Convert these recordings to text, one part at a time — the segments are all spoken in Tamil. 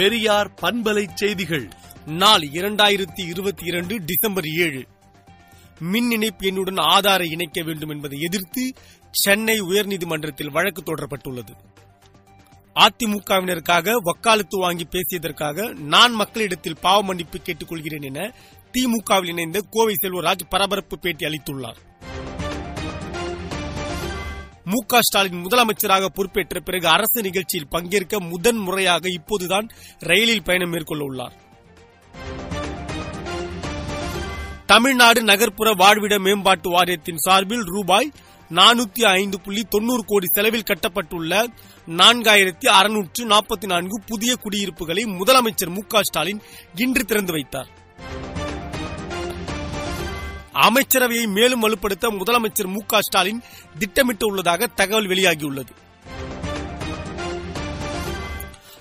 பெரியார் பண்பலை செய்திகள். நாள் இரண்டாயிரத்தி இருபத்தி இரண்டு டிசம்பர் ஏழு. மின் இணைப்பு எண்ணுடன் ஆதாரை இணைக்க வேண்டும் என்பதை எதிர்த்து சென்னை உயர்நீதிமன்றத்தில் வழக்கு தொடரப்பட்டுள்ளது. அதிமுகவினருக்காக வக்காலத்து வாங்கி பேசியதற்காக நான் மக்களிடத்தில் பாவ மன்னிப்பு கேட்டுக் கொள்கிறேன் என திமுகவில் இணைந்த கோவை செல்வராஜ் பரபரப்பு பேட்டி அளித்துள்ளார். மு க ஸ்டாலின் முதலமைச்சராக பொறுப்பேற்ற பிறகு அரசு நிகழ்ச்சியில் பங்கேற்க முதன் முறையாக இப்போதுதான் ரயிலில் பயணம் மேற்கொள்ள உள்ளார். தமிழ்நாடு நகர்ப்புற வாழ்விட மேம்பாட்டு வாரியத்தின் சார்பில் ரூபாய் நானூத்தி ஐந்து புள்ளி தொண்ணூறு கோடி செலவில் கட்டப்பட்டுள்ள நான்காயிரத்தி அறுநூற்று நாற்பத்தி நான்கு புதிய குடியிருப்புகளை முதலமைச்சர் மு க ஸ்டாலின் இன்று திறந்து வைத்தார். அமைச்சரவையை மேலும் வலுப்படுத்த முதலமைச்சர் மு க ஸ்டாலின் திட்டமிட்டுள்ளதாக தகவல் வெளியாகியுள்ளது.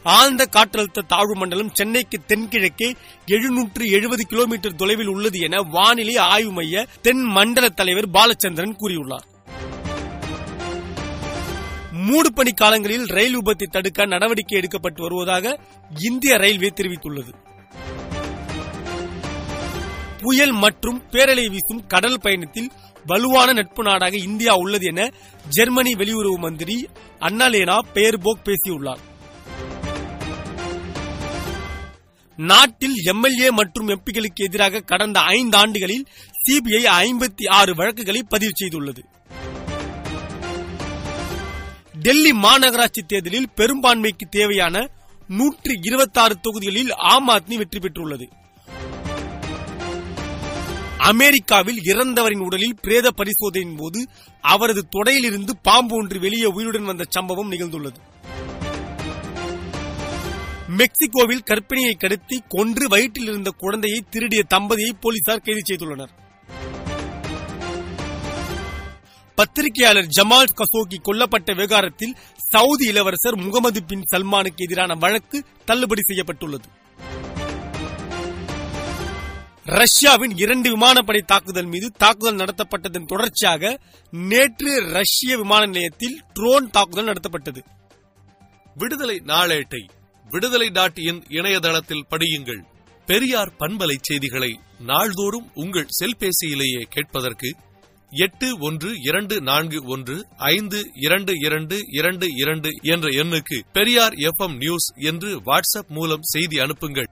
ஆழ்ந்த காற்றழுத்த தாழ்வு மண்டலம் சென்னைக்கு தென்கிழக்கே எழுநூற்று எழுபது கிலோமீட்டர் தொலைவில் உள்ளது என வானிலை ஆய்வு மைய தென் மண்டல தலைவர் பாலச்சந்திரன் கூறியுள்ளார். மூடுபனி காலங்களில் ரயில் விபத்தை தடுக்க நடவடிக்கை எடுக்கப்பட்டு வருவதாக இந்திய ரயில்வே தெரிவித்துள்ளது. புயல் மற்றும் பேரலை வீசும் கடல் பயணத்தில் வலுவான நட்பு நாடாக இந்தியா உள்ளது என ஜெர்மனி வெளியுறவு மந்திரி அன்னலேனா பேர்போக் பேசியுள்ளார். நாட்டில் எம்எல்ஏ மற்றும் எம்பிகளுக்கு எதிராக கடந்த ஐந்து ஆண்டுகளில் சிபிஐ ஐம்பத்தி ஆறு வழக்குகளை பதிவு செய்துள்ளது. டெல்லி மாநகராட்சி தேர்தலில் பெரும்பான்மைக்கு தேவையான நூற்றி இருபத்தாறு தொகுதிகளில் ஆம் ஆத்மி வெற்றி பெற்றுள்ளது. அமெரிக்காவில் இறந்தவரின் உடலில் பிரேத பரிசோதனையின் போது அவரது தொடையிலிருந்து பாம்பு ஒன்று வெளியே உயிருடன் வந்த சம்பவம் நிகழ்ந்துள்ளது. மெக்சிகோவில் கற்பிணியை கடத்தி கொன்று வயிற்றில் இருந்த குழந்தையை திருடிய தம்பதியை போலீசார் கைது செய்துள்ளனர். பத்திரிகையாளர் ஜமால் கசோகி கொல்லப்பட்ட விவகாரத்தில் சவுதி இளவரசர் முகமது பின் சல்மானுக்கு எதிரான வழக்கு தள்ளுபடி செய்யப்பட்டுள்ளது. ரஷ்யாவின் இரண்டு விமானப்படை தாக்குதல் மீது தாக்குதல் நடத்தப்பட்டதன் தொடர்ச்சியாக நேற்று ரஷ்ய விமான நிலையத்தில் ட்ரோன் தாக்குதல் நடத்தப்பட்டது. விடுதலை நாளேட்டை விடுதலை டாட் இன் இணையதளத்தில் படியுங்கள். பெரியார் பண்பலை செய்திகளை நாள்தோறும் உங்கள் செல்பேசியிலேயே கேட்பதற்கு எட்டு ஒன்று இரண்டு நான்கு ஒன்று ஐந்து இரண்டு இரண்டு இரண்டு இரண்டு என்ற எண்ணுக்கு பெரியார் எஃப்எம் நியூஸ் என்று வாட்ஸ்அப் மூலம் செய்தி அனுப்புங்கள்.